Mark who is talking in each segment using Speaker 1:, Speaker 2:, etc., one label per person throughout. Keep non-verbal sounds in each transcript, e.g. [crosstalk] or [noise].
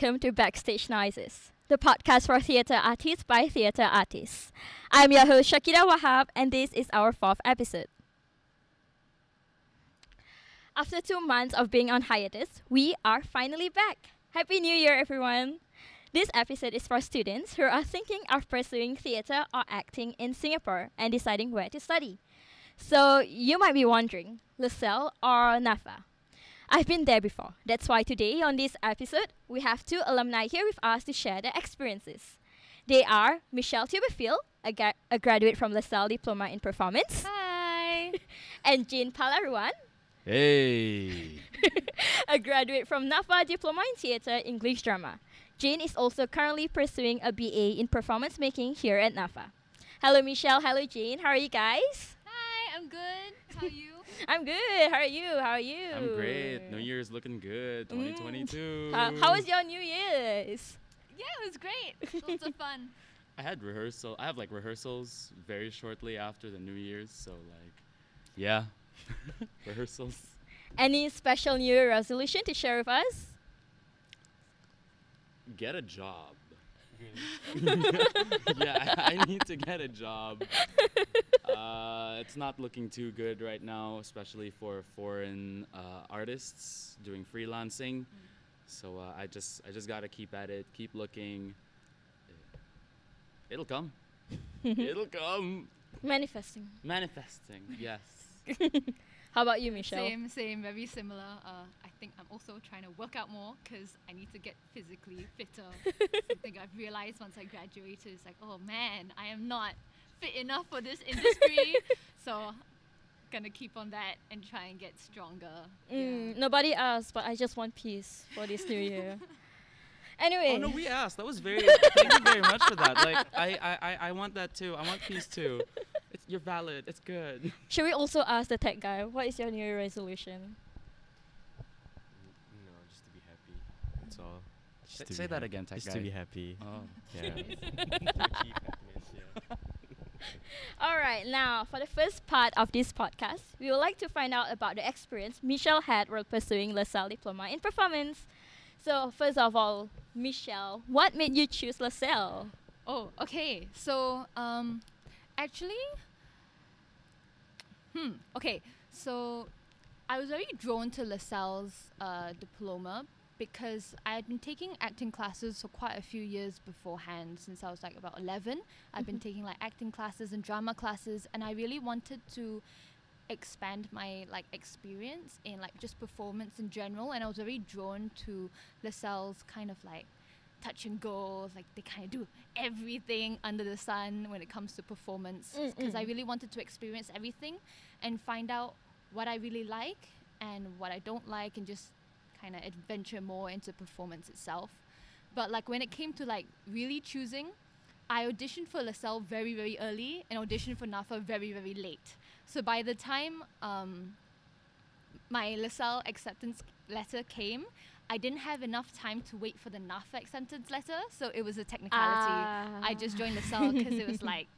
Speaker 1: welcome to Backstage Noises, the podcast for theatre artists by theatre artists. I'm your host Shakira Wahab, and this is our fourth episode. After two months of being on hiatus, we are finally back. Happy New Year, everyone! This episode is for students who are thinking of pursuing theatre or acting in Singapore and deciding where to study. So you might be wondering, LaSalle or NAFA? I've been there before. That's why today on this episode, we have two alumni here with us to share their experiences. They are Michelle Tuberfield, a, ga- a graduate from LaSalle Diploma in Performance,
Speaker 2: Hi. [laughs]
Speaker 1: and Jean Palaruan,
Speaker 3: Hey. [laughs]
Speaker 1: a graduate from NAFA Diploma in Theatre English Drama. Jane is also currently pursuing a BA in performance making here at NAFA. Hello, Michelle. Hello, Jane. How are you guys?
Speaker 2: Hi, I'm good. How are you? [laughs]
Speaker 1: I'm good. How are you? How are you?
Speaker 3: I'm great. New Year's looking good. Mm. 2022.
Speaker 1: How, how was your New Year's?
Speaker 2: yeah, it was great. Lots of fun. [laughs]
Speaker 3: I had rehearsal. I have like rehearsals very shortly after the New Year's, so like yeah. [laughs] rehearsals.
Speaker 1: Any special New Year resolution to share with us?
Speaker 3: Get a job. [laughs] yeah, I, I need to get a job. [laughs] Uh, it's not looking too good right now, especially for foreign uh, artists doing freelancing. So uh, I just I just gotta keep at it, keep looking. It'll come. [laughs] It'll come.
Speaker 1: Manifesting.
Speaker 3: Manifesting. Yes.
Speaker 1: How about you, Michelle?
Speaker 2: Same, same, very similar. Uh, I think I'm also trying to work out more because I need to get physically fitter. [laughs] Something I've realized once I graduated is like, oh man, I am not fit enough for this industry. [laughs] so, gonna keep on that and try and get stronger.
Speaker 1: Mm,
Speaker 2: Yeah.
Speaker 1: nobody asked, but I just want peace for this New Year. [laughs] Anyway,
Speaker 3: Oh no, we asked. That was very. thank you very much for that. Like I, I, I, I want that too. I want peace too. It's you're valid. It's good. [laughs]
Speaker 1: should we also ask the tech guy, what is your New Year resolution?
Speaker 4: No, just to be happy. That's all. Just
Speaker 3: Say- say that
Speaker 4: hap-
Speaker 3: again, tech
Speaker 4: Just
Speaker 3: guy.
Speaker 4: to be happy.
Speaker 3: Oh.
Speaker 4: Yeah. [laughs] to achieve happiness. Yeah. [laughs]
Speaker 1: All right, now for the first part of this podcast, we would like to find out about the experience Michelle had while pursuing LaSalle Diploma in Performance. So, first of all, Michelle, what made you choose LaSalle?
Speaker 2: Oh, okay. So, um, actually, hmm. Okay, so I was very drawn to LaSalle's uh, diploma because I had been taking acting classes for quite a few years beforehand. Since I was like about eleven, I've been taking like acting classes and drama classes, and I really wanted to expand my like experience in like just performance in general and I was very drawn to LaSalle's kind of like touch and go like they kind of do everything under the sun when it comes to performance. Because I really wanted to experience everything and find out what I really like and what I don't like and just kind of adventure more into performance itself. But like when it came to like really choosing I auditioned for LaSalle very, very early and auditioned for NAFA very, very late. So by the time um, my LaSalle acceptance letter came, I didn't have enough time to wait for the NAFA acceptance letter. So it was a technicality. I just joined LaSalle because it was [laughs] like,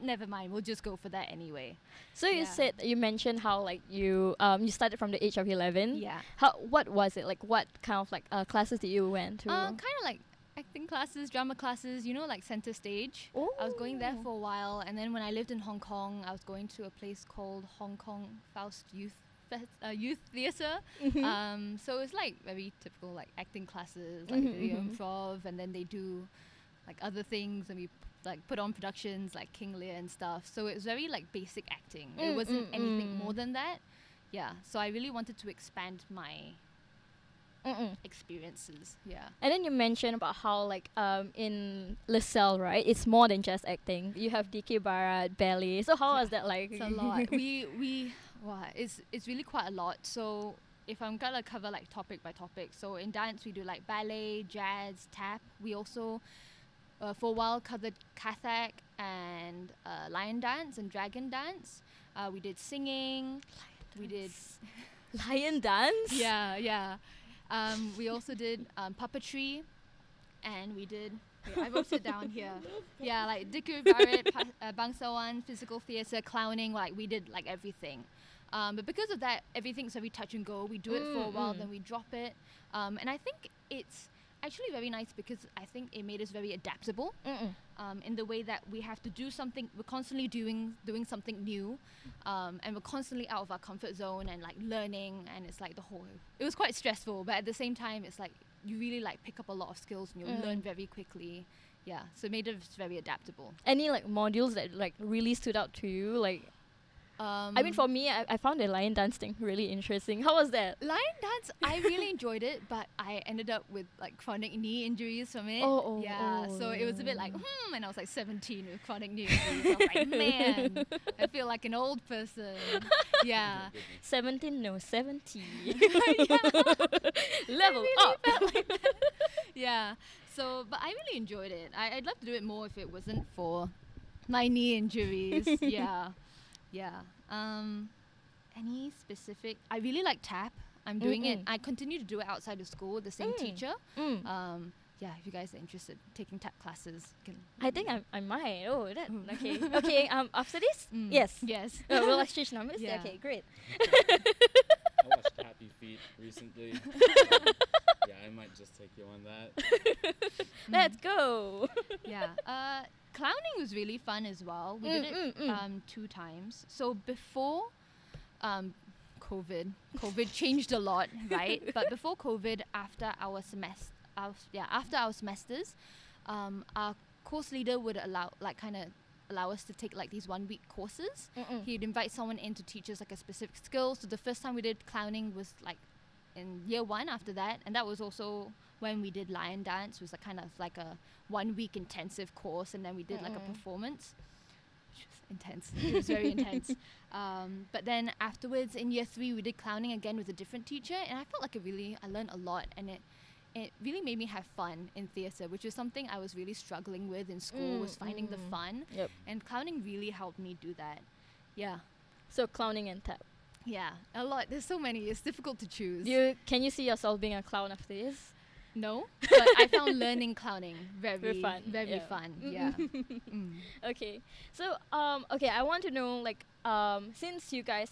Speaker 2: never mind, we'll just go for that anyway.
Speaker 1: So you
Speaker 2: Yeah.
Speaker 1: said you mentioned how like you um you started from the age of eleven.
Speaker 2: Yeah.
Speaker 1: How what was it like? What kind of like uh, classes did you went to?
Speaker 2: Uh, kind of like acting classes, drama classes, you know, like center stage. I was going there for a while, and then when I lived in Hong Kong, I was going to a place called Hong Kong Faust Youth uh, Youth Theatre.
Speaker 1: Mhm.
Speaker 2: Um, so it's like very typical like acting classes, like
Speaker 1: Mhm,
Speaker 2: they do
Speaker 1: mhm.
Speaker 2: improv, and then they do like other things, and we like put on productions like King Lear and stuff. So it was very like basic acting.
Speaker 1: Mm,
Speaker 2: it wasn't
Speaker 1: mm,
Speaker 2: anything
Speaker 1: mm.
Speaker 2: more than that. Yeah. So I really wanted to expand my
Speaker 1: Mm-mm.
Speaker 2: experiences. Yeah.
Speaker 1: And then you mentioned about how like um in LaSalle, right? It's more than just acting. You have Dikir Barat, ballet. So how
Speaker 2: Yeah,
Speaker 1: was that like?
Speaker 2: It's a lot. [laughs] we we wow, it's it's really quite a lot. So if I'm gonna cover like topic by topic, so in dance we do like ballet, jazz, tap. We also uh, for a while covered Kathak and uh, lion dance and dragon dance. Uh, we did singing. We did [laughs]
Speaker 1: lion dance.
Speaker 2: yeah yeah. Um, we also did um, puppetry, and we did. Wait, I wrote it down here. [laughs] Yeah, like Dikir Barat, pa- uh, Bangsawan, physical theatre, clowning. Like we did like everything. Um, but because of that, everything's very touch and go. We do it for a
Speaker 1: Mm,
Speaker 2: while,
Speaker 1: mm.
Speaker 2: then we drop it. Um, and I think it's actually very nice because I think it made us very adaptable um, in the way that we have to do something. We're constantly doing doing something new, um, and we're constantly out of our comfort zone and like learning. And it's like the whole. It was quite stressful, but at the same time, it's like you really like pick up a lot of skills and you
Speaker 1: Mm.
Speaker 2: learn very quickly. Yeah, so it made us very adaptable.
Speaker 1: Any like modules that like really stood out to you? Like,
Speaker 2: Um,
Speaker 1: I mean, for me, I, I found the lion dance thing really interesting. How was that?
Speaker 2: lion dance, I really [laughs] enjoyed it, but I ended up with like chronic knee injuries from it.
Speaker 1: Oh, oh,
Speaker 2: yeah. So it was a bit like,
Speaker 1: oh.
Speaker 2: hmm, and I was like 17 with chronic knee injuries. I was like, man, I feel like an old person. [laughs] Yeah.
Speaker 1: Seventeen, no seventy. [laughs] Level up.
Speaker 2: Yeah. So, but I really enjoyed it. I, I'd love to do it more if it wasn't for my knee injuries. yeah. Yeah. Um, any specific? I really like tap. I'm doing it.
Speaker 1: Mm-mm.
Speaker 2: I continue to do it outside of school with the same
Speaker 1: Mm.
Speaker 2: teacher.
Speaker 1: Mm.
Speaker 2: Um, yeah, if you guys are interested, taking tap classes. Can
Speaker 1: I think I, I might. Oh, that
Speaker 2: Mm.
Speaker 1: okay. [laughs] Okay. Um, after this,
Speaker 2: Mm.
Speaker 1: yes.
Speaker 2: Yes.
Speaker 1: Uh, [laughs] we'll exchange [laughs] numbers.
Speaker 2: Yeah.
Speaker 1: Okay, great.
Speaker 3: I watched Happy Feet recently. yeah, I might just take you on that.
Speaker 1: Let's go.
Speaker 2: yeah. Uh, clowning was really fun as well. We did
Speaker 1: Mm,
Speaker 2: it
Speaker 1: mm, mm.
Speaker 2: um, two times. So before um, COVID, COVID changed a lot, [laughs] right? but before COVID, after our semester, yeah, after our semesters, um, our course leader would allow, like, kind of allow us to take like these one week courses.
Speaker 1: Mm-mm.
Speaker 2: He'd invite someone in to teach us like a specific skill. So the first time we did clowning was like in year one after that, and that was also when we did lion dance. Was a kind of like a one week intensive course, and then we did like a performance, which was intense. It was very intense. [laughs] Um, but then afterwards, in year three, we did clowning again with a different teacher, and I felt like it really I learned a lot, and it. It really made me have fun in theatre, which was something I was really struggling with in school. was
Speaker 1: Mm,
Speaker 2: finding the
Speaker 1: mm.
Speaker 2: fun,
Speaker 1: Yep.
Speaker 2: and clowning really helped me do that. Yeah,
Speaker 1: So clowning and tap.
Speaker 2: Yeah, a lot. There's so many. It's difficult to choose.
Speaker 1: You can you see yourself being a clown after this?
Speaker 2: no, [laughs] but I found learning clowning very,
Speaker 1: Very fun,
Speaker 2: Very
Speaker 1: yeah.
Speaker 2: fun. Yeah. [laughs]
Speaker 1: Mm. Okay. So um okay, I want to know like um since you guys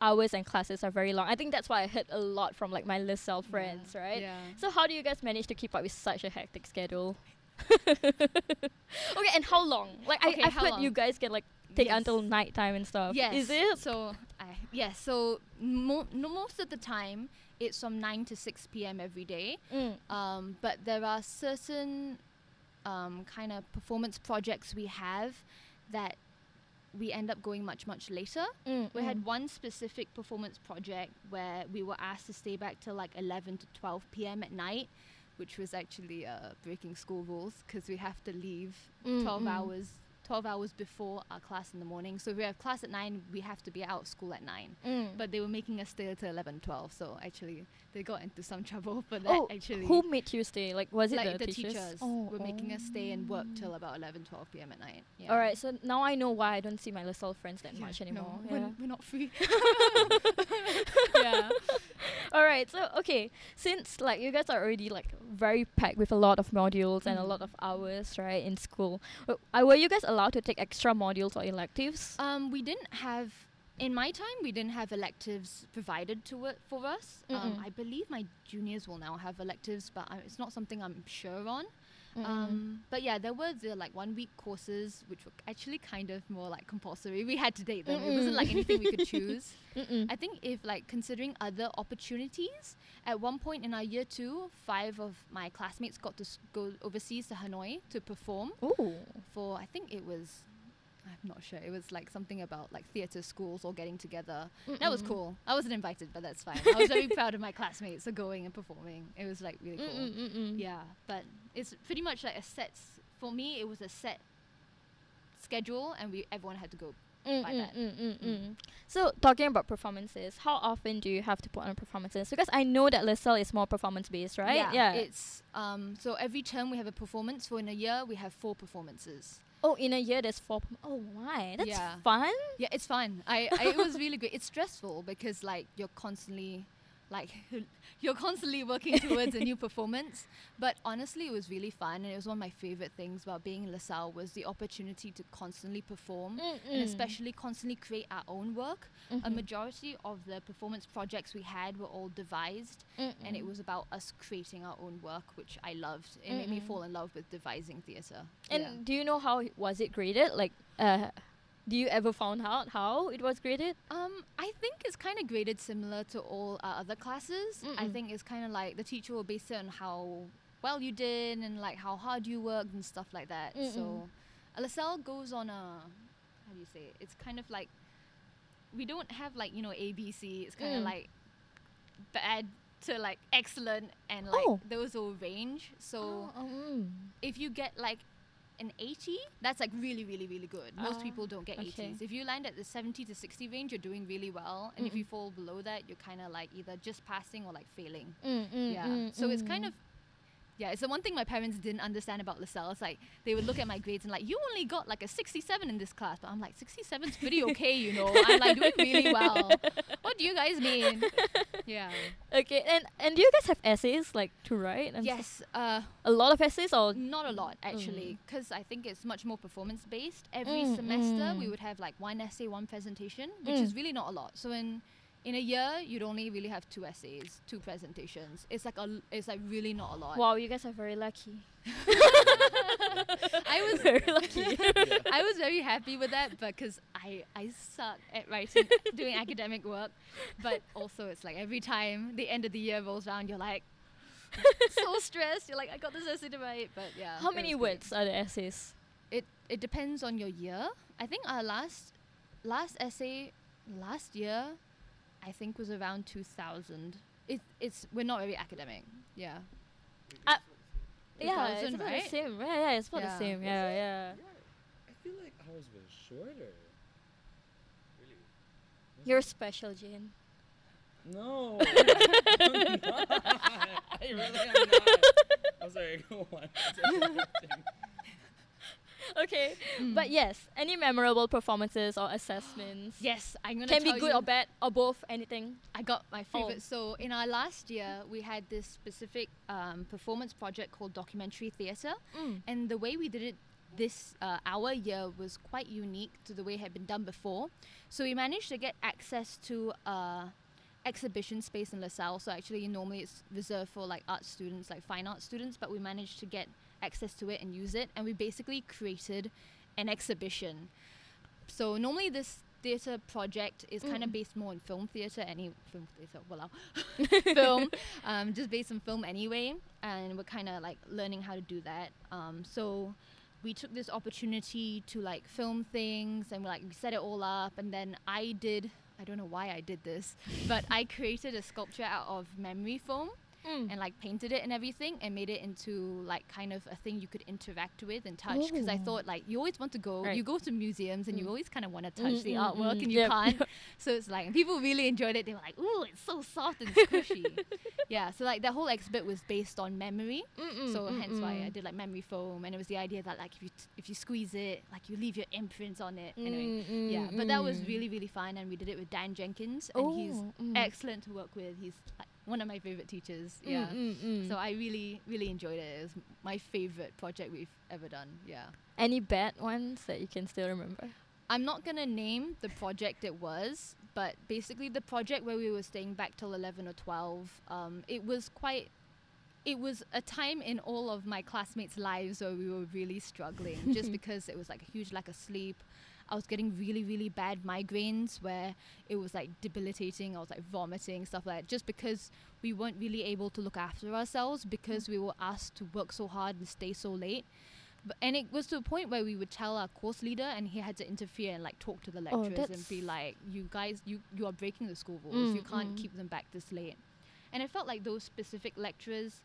Speaker 1: hours and classes are very long. I think that's why I heard a lot from like my LaSalle friends,
Speaker 2: Yeah.
Speaker 1: right?
Speaker 2: Yeah.
Speaker 1: So how do you guys manage to keep up with such a hectic schedule? [laughs] okay, and how long? Like
Speaker 2: Okay,
Speaker 1: I, I've heard
Speaker 2: long?
Speaker 1: you guys can like take
Speaker 2: Yes.
Speaker 1: until nighttime and stuff.
Speaker 2: Yes.
Speaker 1: Is it?
Speaker 2: So, I yes. So, mo- no, most of the time, it's from 9 to 6 p.m. every day.
Speaker 1: Mm.
Speaker 2: Um, but there are certain um, kind of performance projects we have that we end up going much, much later.
Speaker 1: Mm,
Speaker 2: We
Speaker 1: mm.
Speaker 2: had one specific performance project where we were asked to stay back till like 11 to 12 p.m. at night, which was actually uh, breaking school rules because we have to leave
Speaker 1: Mm,
Speaker 2: 12
Speaker 1: mm.
Speaker 2: hours 12 hours before our class in the morning. So if we have class at 9, we have to be out of school at 9.
Speaker 1: Mm.
Speaker 2: But they were making us stay till 11, 12. So actually, they got into some trouble for that.
Speaker 1: oh,
Speaker 2: actually,
Speaker 1: who made you stay? Like was it
Speaker 2: like
Speaker 1: the,
Speaker 2: the
Speaker 1: teachers?
Speaker 2: teachers
Speaker 1: Oh,
Speaker 2: were making us stay and work till
Speaker 1: oh.
Speaker 2: about 11, 12 p.m. at night. Yeah.
Speaker 1: All right, so now I know why I don't see my LaSalle friends that
Speaker 2: Yeah,
Speaker 1: much
Speaker 2: no,
Speaker 1: anymore.
Speaker 2: we're,
Speaker 1: yeah.
Speaker 2: we're not free. [laughs] [laughs]
Speaker 1: All right, so okay, since like you guys are already like very packed with a lot of modules and a
Speaker 2: Mm.
Speaker 1: lot of hours, right, in school, w- uh, were you guys allowed to take extra modules or electives?
Speaker 2: Um, we didn't have in my time we didn't have electives provided to it for us. Um. I believe my juniors will now have electives, but I, it's not something I'm sure on.
Speaker 1: Mm-mm.
Speaker 2: Um, but yeah, there were the like one week courses which were actually kind of more like compulsory. [laughs] We had to date them. It wasn't like anything we could [laughs] choose.
Speaker 1: Mm-mm.
Speaker 2: I think if like considering other opportunities, at one point in our year two, five of my classmates got to go overseas to Hanoi to perform
Speaker 1: Ooh.
Speaker 2: for I think it was not sure. It was like something about like theatre schools all getting together. That was cool. I wasn't invited, but that's fine. I was very [laughs] proud of my classmates for going and performing. It was like really cool.
Speaker 1: Mm-mm-mm-mm.
Speaker 2: Yeah, but it's pretty much like a set. For me, it was a set schedule, and we everyone had to go. by that.
Speaker 1: Mm-mm-mm-mm-mm. So talking about performances, how often do you have to put on performances? Because I know that LaSalle is more performance based, right?
Speaker 2: Yeah, It's um. So every term we have a performance. For in a year we have four performances.
Speaker 1: Oh, in a year there's four. Oh, why? That's
Speaker 2: Yeah.
Speaker 1: fun.
Speaker 2: Yeah, it's fun. I, I it was really great. It's stressful because like you're constantly like [laughs] you're constantly working towards a new performance. But honestly, it was really fun, and it was one of my favorite things about being in LaSalle was the opportunity to constantly perform. And especially constantly create our own work. A
Speaker 1: Mhm.
Speaker 2: majority of the performance projects we had were all devised, and it was about us creating our own work, which I loved. It made me fall in love with devising theatre.
Speaker 1: And
Speaker 2: yeah.
Speaker 1: do you know how was it graded? Like, uh, do you ever found out how it was graded?
Speaker 2: Um, I think it's kind of graded similar to all our other classes. I
Speaker 1: Mm-mm.
Speaker 2: think it's kind of like the teacher will base it on how well you did and like how hard you worked and stuff like that. So, LaSalle goes on a how do you say it? It's kind of like we don't have like you know ABC. It's kind of
Speaker 1: Mm.
Speaker 2: like bad to like excellent and like
Speaker 1: Oh.
Speaker 2: those will range. So
Speaker 1: um,
Speaker 2: if you get like an 80, that's like really, really, really good. Most
Speaker 1: Ah,
Speaker 2: people don't get
Speaker 1: okay.
Speaker 2: 80s. If you land at the 70 to 60 range, you're doing really well. And if you fall below that, you're kind of like either just passing or like failing.
Speaker 1: mm, mm,
Speaker 2: yeah.
Speaker 1: mm,
Speaker 2: so it's kind
Speaker 1: mm.
Speaker 2: of, yeah, it's the one thing my parents didn't understand about LaSalle. It's like they would look at my grades and like, you only got like a 67 in this class. But I'm like, 67 is pretty [laughs] okay, you know. I'm like doing really well. What do you guys mean? Yeah. [laughs]
Speaker 1: okay. And and do you guys have essays like to write? And?
Speaker 2: Yes. Uh,
Speaker 1: a lot of essays or
Speaker 2: Not a lot actually, because I think it's much more performance based. Every semester we
Speaker 1: Mm, mm.
Speaker 2: would have like one essay, one presentation, which
Speaker 1: Mm.
Speaker 2: is really not a lot. So in in a year, you'd only really have two essays, two presentations. It's like a it's like really not a lot.
Speaker 1: wow, you guys are very lucky. [laughs]
Speaker 2: I was
Speaker 1: very lucky. [laughs]
Speaker 2: I was very happy with that because I I suck at writing doing academic work, but also it's like every time the end of the year rolls around, you're like [laughs] so stressed. You're like I got this essay to write, but yeah.
Speaker 1: How many
Speaker 2: was great.
Speaker 1: words are the essays?
Speaker 2: it it depends on your year. I think our last last essay last year, I think was around two thousand. It it's we're not very academic. Yeah.
Speaker 1: Yeah, it's about
Speaker 2: right?
Speaker 1: the same. Yeah, yeah, it's about
Speaker 2: Yeah.
Speaker 1: the same. Yeah, yeah.
Speaker 3: I feel like ours was shorter.
Speaker 4: Really?
Speaker 1: You're special, Jane.
Speaker 3: No, [laughs] [laughs] I'm not. [laughs] I really am not. I'm sorry. Go on.
Speaker 1: Okay, but yes, any memorable performances or assessments
Speaker 2: Yes, I'm gonna
Speaker 1: can be good
Speaker 2: you-
Speaker 1: or bad or both. Anything.
Speaker 2: I got my
Speaker 1: Oh.
Speaker 2: favorite. So in our last year, we had this specific um, performance project called documentary theatre,
Speaker 1: Mm.
Speaker 2: and the way we did it this uh, our year was quite unique to the way it had been done before. So we managed to get access to a exhibition space in LaSalle. So actually, normally it's reserved for like art students, like fine art students, but we managed to get access to it and use it, and we basically created an exhibition. So normally this theatre project is kind of
Speaker 1: Mm.
Speaker 2: based more on film theatre, any film theatre, wow, [laughs] film, um, just based on film anyway, and we're kind of like learning how to do that. Um, so we took this opportunity to like film things and we like we set it all up, and then I did. I don't know why I did this, but I created a sculpture out of memory foam
Speaker 1: Mm.
Speaker 2: and like painted it and everything and made it into like kind of a thing you could interact with and touch because I thought like you always want to go
Speaker 1: Right.
Speaker 2: you go to museums and you
Speaker 1: Mm.
Speaker 2: always kind of want to touch
Speaker 1: Mm,
Speaker 2: the
Speaker 1: mm,
Speaker 2: artwork
Speaker 1: mm,
Speaker 2: and you
Speaker 1: yep.
Speaker 2: can't [laughs] so it's like and people really enjoyed it they were like ooh it's so soft and squishy [laughs] yeah so like that whole exhibit was based on memory so hence why I did like memory foam and it was the idea that like if you t- if you squeeze it like you leave your imprints on it anyway
Speaker 1: Mm,
Speaker 2: yeah
Speaker 1: mm,
Speaker 2: but that was
Speaker 1: mm.
Speaker 2: really really fun and we did it with Dan Jenkins and he's
Speaker 1: Oh, mm.
Speaker 2: excellent to work with he's like one of my favorite teachers
Speaker 1: Mm,
Speaker 2: yeah
Speaker 1: mm, mm.
Speaker 2: so I really, really enjoyed it. It was my favorite project we've ever done. Yeah.
Speaker 1: any bad ones that you can still remember?
Speaker 2: I'm not gonna name the project it was, but basically the project where we were staying back till 11 or 12, um, it was quite. It was a time in all of my classmates' lives where we were really struggling, [laughs] just because it was like a huge lack of sleep. I was getting really, really bad migraines where it was like debilitating. I was like vomiting, stuff like that, just because we weren't really able to look after ourselves because we were asked to work so hard and stay so late. But, and it was to a point where we would tell our course leader, and he had to interfere and like talk to the
Speaker 1: Oh,
Speaker 2: lecturers and be like, "You guys, you you are breaking the school rules. you
Speaker 1: Mm,
Speaker 2: can't
Speaker 1: mm.
Speaker 2: keep them back this late." And I felt like those specific lecturers,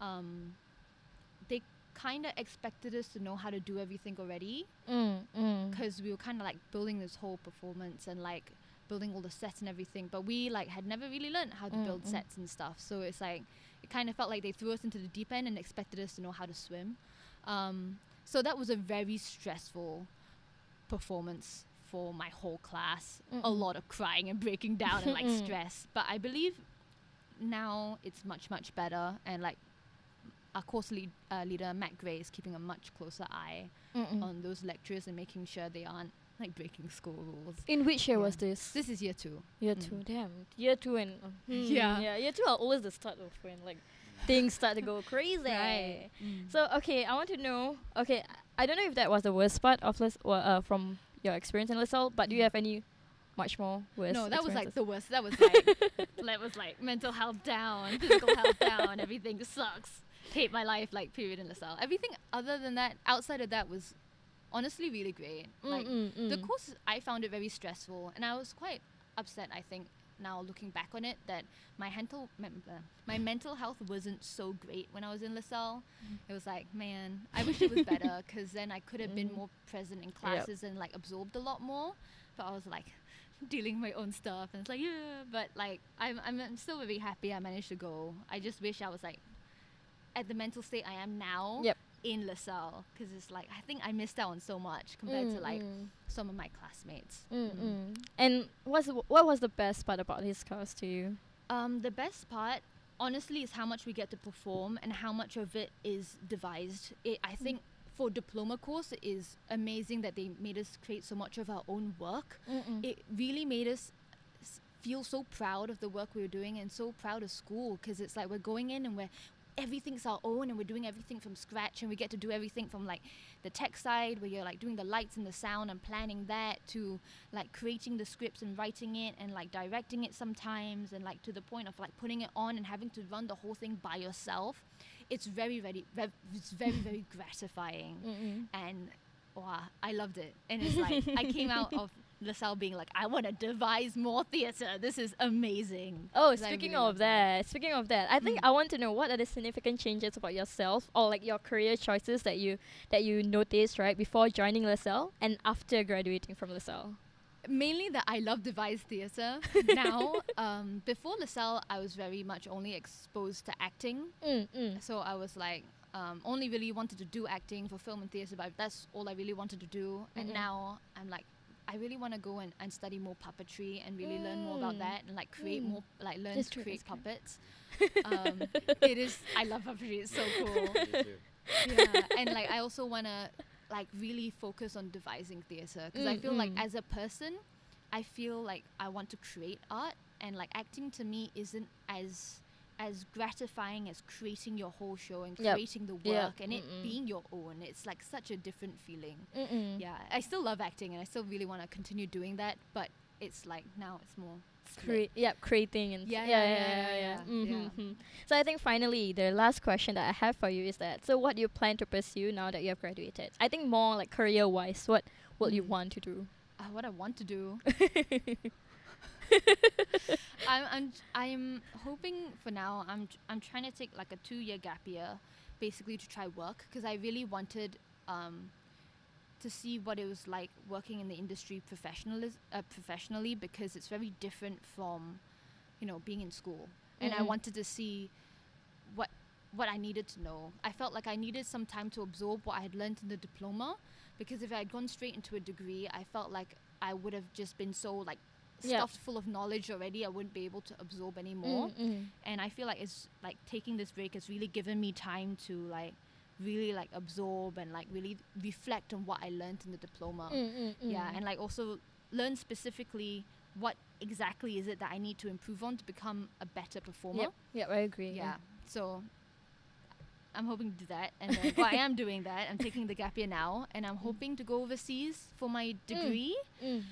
Speaker 2: um, kind of expected us to know how to do everything already.
Speaker 1: Mm, mm.
Speaker 2: because we were kind of like building this whole performance and like building all the sets and everything but we like had never really learned how to
Speaker 1: Mm,
Speaker 2: build
Speaker 1: mm.
Speaker 2: sets and stuff. So it's like it kind of felt like they threw us into the deep end and expected us to know how to swim. Um, so that was a very stressful performance for my whole class. A lot of crying and breaking down and like [laughs] stress. But i believe now it's much much better, and like our course lead, uh, leader Matt Gray is keeping a much closer eye
Speaker 1: Mm-mm.
Speaker 2: on those lecturers and making sure they aren't like breaking school rules.
Speaker 1: In which year
Speaker 2: Yeah.
Speaker 1: was this?
Speaker 2: This is year two.
Speaker 1: Year
Speaker 2: Mm.
Speaker 1: two. Damn. Year two and uh, hmm, [laughs]
Speaker 2: Yeah.
Speaker 1: yeah. Year two are always the start of when like things start to go [laughs] crazy.
Speaker 2: Mm.
Speaker 1: So okay, I want to know. Okay, I- don't know if that was the worst part of or uh, from your experience in LaSalle, but do you have any much more worse?
Speaker 2: no, that was like the worst. That was like that was like [laughs] mental health down, physical health down. Everything sucks. Hate my life. Like period in LaSalle. Everything other than that, outside of that, was honestly really great. Like
Speaker 1: Mm, mm,
Speaker 2: the
Speaker 1: mm.
Speaker 2: course, I found it very stressful, and I was quite upset. I think now looking back on it, that my mental mem- uh, my [laughs] mental health wasn't so great when I was in LaSalle. It was like, man, I wish it was better [laughs] because then I could have been
Speaker 1: Mm.
Speaker 2: more present in classes and like absorbed a lot more. But I was like [laughs] dealing my own stuff, and it's like, yeah. But like, I'm I'm, I'm still very happy I managed to go. I just wish I was like at the mental state I am now.
Speaker 1: Yep.
Speaker 2: In LaSalle, because it's like I think I missed out on so much compared to
Speaker 1: Mm,
Speaker 2: like
Speaker 1: mm,
Speaker 2: some of my classmates.
Speaker 1: mm,
Speaker 2: Mm.
Speaker 1: mm. And what's what was the best part about his course to you?
Speaker 2: Um, the best part, honestly, is how much we get to perform and how much of it is devised. It, I think for diploma course, it is amazing that they made us create so much of our own work.
Speaker 1: Mm-mm.
Speaker 2: It really made us feel so proud of the work we were doing and so proud of school because it's like we're going in and we're everything's our own and we're doing everything from scratch and we get to do everything from like the tech side where you're like doing the lights and the sound and planning that to like creating the scripts and writing it and like directing it sometimes and like to the point of like putting it on and having to run the whole thing by yourself. It's very very it's very very [laughs] gratifying.
Speaker 1: Mm-mm.
Speaker 2: and wow i loved it. And it's like i came out of [laughs] LaSalle being like i want to devise more theater this is amazing
Speaker 1: Oh, speaking
Speaker 2: really
Speaker 1: of
Speaker 2: it.
Speaker 1: that, speaking of that, I think
Speaker 2: Mm.
Speaker 1: I want to know what are the significant changes about yourself or like your career choices that you that you noticed right before joining LaSalle and after graduating from LaSalle.
Speaker 2: mainly that I love devised theatre. [laughs] now, um, before LaSalle, I was very much only exposed to acting.
Speaker 1: Mm, mm.
Speaker 2: So I was like, um, only really wanted to do acting for film and theatre, but that's all I really wanted to do. And
Speaker 1: Mhm.
Speaker 2: now I'm like, I really want to go and, and study more puppetry and really learn more about
Speaker 1: Mm.
Speaker 2: that and like create
Speaker 1: Mm.
Speaker 2: more, like learn
Speaker 1: That's
Speaker 2: to
Speaker 1: true,
Speaker 2: create
Speaker 1: that's
Speaker 2: puppets. [laughs] um, it is, I love puppetry, it's so cool [laughs] yeah and like i also want to like really focus on devising theater because i
Speaker 1: Mm,
Speaker 2: feel like
Speaker 1: mm.
Speaker 2: as a person i feel like i want to create art and like acting to me isn't as as gratifying as creating your whole show and
Speaker 1: Yep.
Speaker 2: creating the work
Speaker 1: Yep.
Speaker 2: and it
Speaker 1: Mm-mm.
Speaker 2: being your own it's like such a different feeling
Speaker 1: Mm-mm.
Speaker 2: yeah i still love acting and i still really want to continue doing that but it's like now it's more split.
Speaker 1: Crea- yep, creating and
Speaker 2: Yeah,
Speaker 1: yeah,
Speaker 2: yeah,
Speaker 1: yeah,
Speaker 2: yeah,
Speaker 1: yeah,
Speaker 2: yeah,
Speaker 1: Mhm,
Speaker 2: yeah.
Speaker 1: mhm. So I think finally the last question that I have for you is that so what do you plan to pursue now that you have graduated? I think more like career wise, what will you
Speaker 2: Mm.
Speaker 1: want to do?
Speaker 2: uh, what i want to do [laughs] [laughs] I'm, I'm I'm hoping for now. I'm I'm trying to take like a two year gap year, basically to try work because I really wanted um, to see what it was like working in the industry professionalis- uh, professionally because it's very different from, you know, being in school. And I
Speaker 1: Mm-mm.
Speaker 2: wanted to see what what I needed to know. I felt like I needed some time to absorb what I had learned in the diploma because if I had gone straight into a degree, I felt like I would have just been so like
Speaker 1: Yeah.
Speaker 2: stuffed full of knowledge already. I wouldn't be able to absorb anymore.
Speaker 1: Mm, mm.
Speaker 2: And I feel like it's like taking this break has really given me time to like really like absorb and like really reflect on what I learned in the diploma.
Speaker 1: Mm, mm,
Speaker 2: Yeah,
Speaker 1: mm.
Speaker 2: and like also learn specifically what exactly is it that I need to improve on to become a better performer.
Speaker 1: Yep, yep, I agree.
Speaker 2: Yeah. So I'm hoping to do that. And then, well, I [laughs] am doing that. I'm taking the gap year now. And I'm hoping to go overseas for my degree.
Speaker 1: Mm.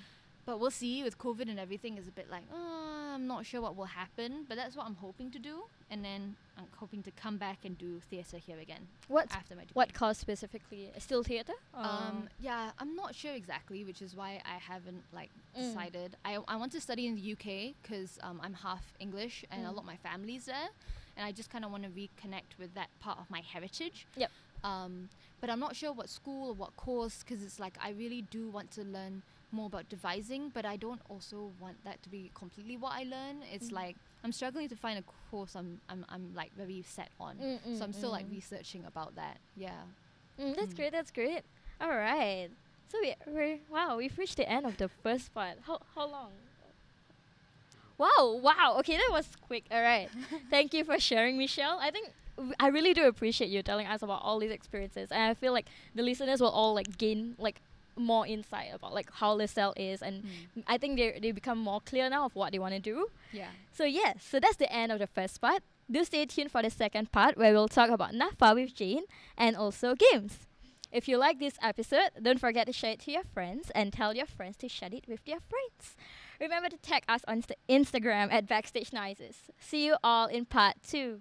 Speaker 2: But we'll see with COVID and everything is a bit like, oh, I'm not sure what will happen. But that's what I'm hoping to do. And then I'm hoping to come back and do theatre here again
Speaker 1: What
Speaker 2: after my degree.
Speaker 1: what course specifically? Still theater?
Speaker 2: Um, yeah, I'm not sure exactly, which is why I haven't like
Speaker 1: Mm.
Speaker 2: decided. I, I want to study in the UK because um, I'm half English and a
Speaker 1: Mm.
Speaker 2: lot of my family's there, and I just kind of want to reconnect with that part of my heritage.
Speaker 1: Yep.
Speaker 2: Um, but I'm not sure what school or what course because it's like I really do want to learn more about devising, but I don't also want that to be completely what I learn. It's
Speaker 1: Mm.
Speaker 2: like I'm struggling to find a course I'm I'm, I'm like very set on.
Speaker 1: Mm,
Speaker 2: So I'm
Speaker 1: mm,
Speaker 2: still like
Speaker 1: mm.
Speaker 2: researching about that. Yeah.
Speaker 1: Mm, that's
Speaker 2: Mm.
Speaker 1: great. That's great. All right. So we we're wow. We've reached the end of the first part. How how long? Wow, wow. Okay, that was quick. All right. [laughs] Thank you for sharing, Michelle. I think I really do appreciate you telling us about all these experiences, and I feel like the listeners will all like gain like more insight about like how LaSalle is, and
Speaker 2: Mm.
Speaker 1: I think they they become more clear now of what they want to do.
Speaker 2: Yeah.
Speaker 1: So yes, so that's the end of the first part. Do stay tuned for the second part where we'll talk about NAFA with Jane and also games. If you like this episode, don't forget to share it to your friends and tell your friends to share it with their friends. Remember to tag us on st- Instagram at Backstage Noises. See you all in part two.